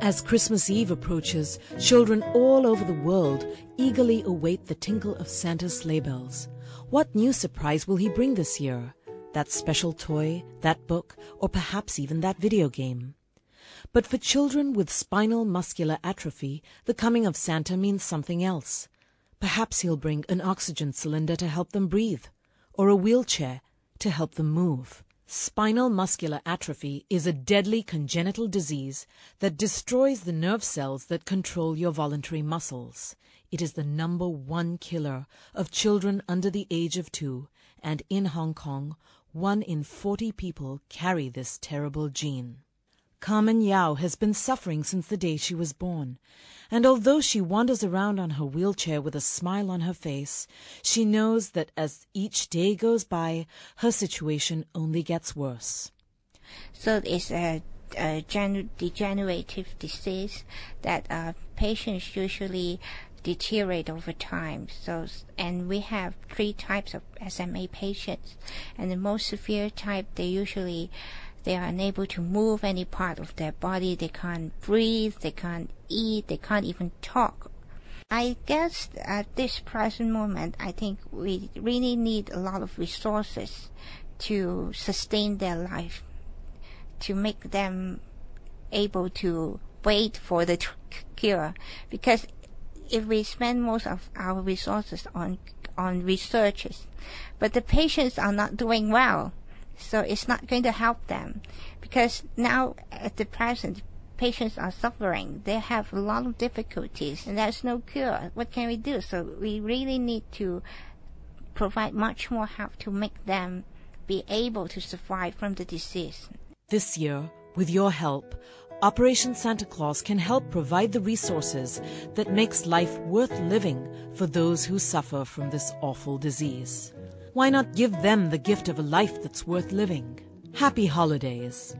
As Christmas Eve approaches, children all over the world eagerly await the tinkle of Santa's sleigh bells. What new surprise will he bring this year? That special toy, that book, or perhaps even that video game? But for children with spinal muscular atrophy, the coming of Santa means something else. Perhaps he'll bring an oxygen cylinder to help them breathe, or a wheelchair to help them move. Spinal muscular atrophy is a deadly congenital disease that destroys the nerve cells that control your voluntary muscles. It is the number one killer of children under the age of two, and in Hong Kong, one in 40 people carry this terrible gene. Carmen Yao has been suffering since the day she was born, and although she wanders around on her wheelchair with a smile on her face, she knows that as each day goes by, her situation only gets worse. So it's a, a degenerative disease that uh, patients usually deteriorate over time. So, and we have three types of SMA patients, and the most severe type, they usually they are unable to move any part of their body. They can't breathe. They can't eat. They can't even talk. I guess at this present moment, I think we really need a lot of resources to sustain their life, to make them able to wait for the cure. Because if we spend most of our resources on on researches, but the patients are not doing well, so it's not going to help them because now at the present patients are suffering. They have a lot of difficulties and there's no cure. What can we do? So we really need to provide much more help to make them be able to survive from the disease. This year, with your help, Operation Santa Claus can help provide the resources that makes life worth living for those who suffer from this awful disease. Why not give them the gift of a life that's worth living? Happy holidays.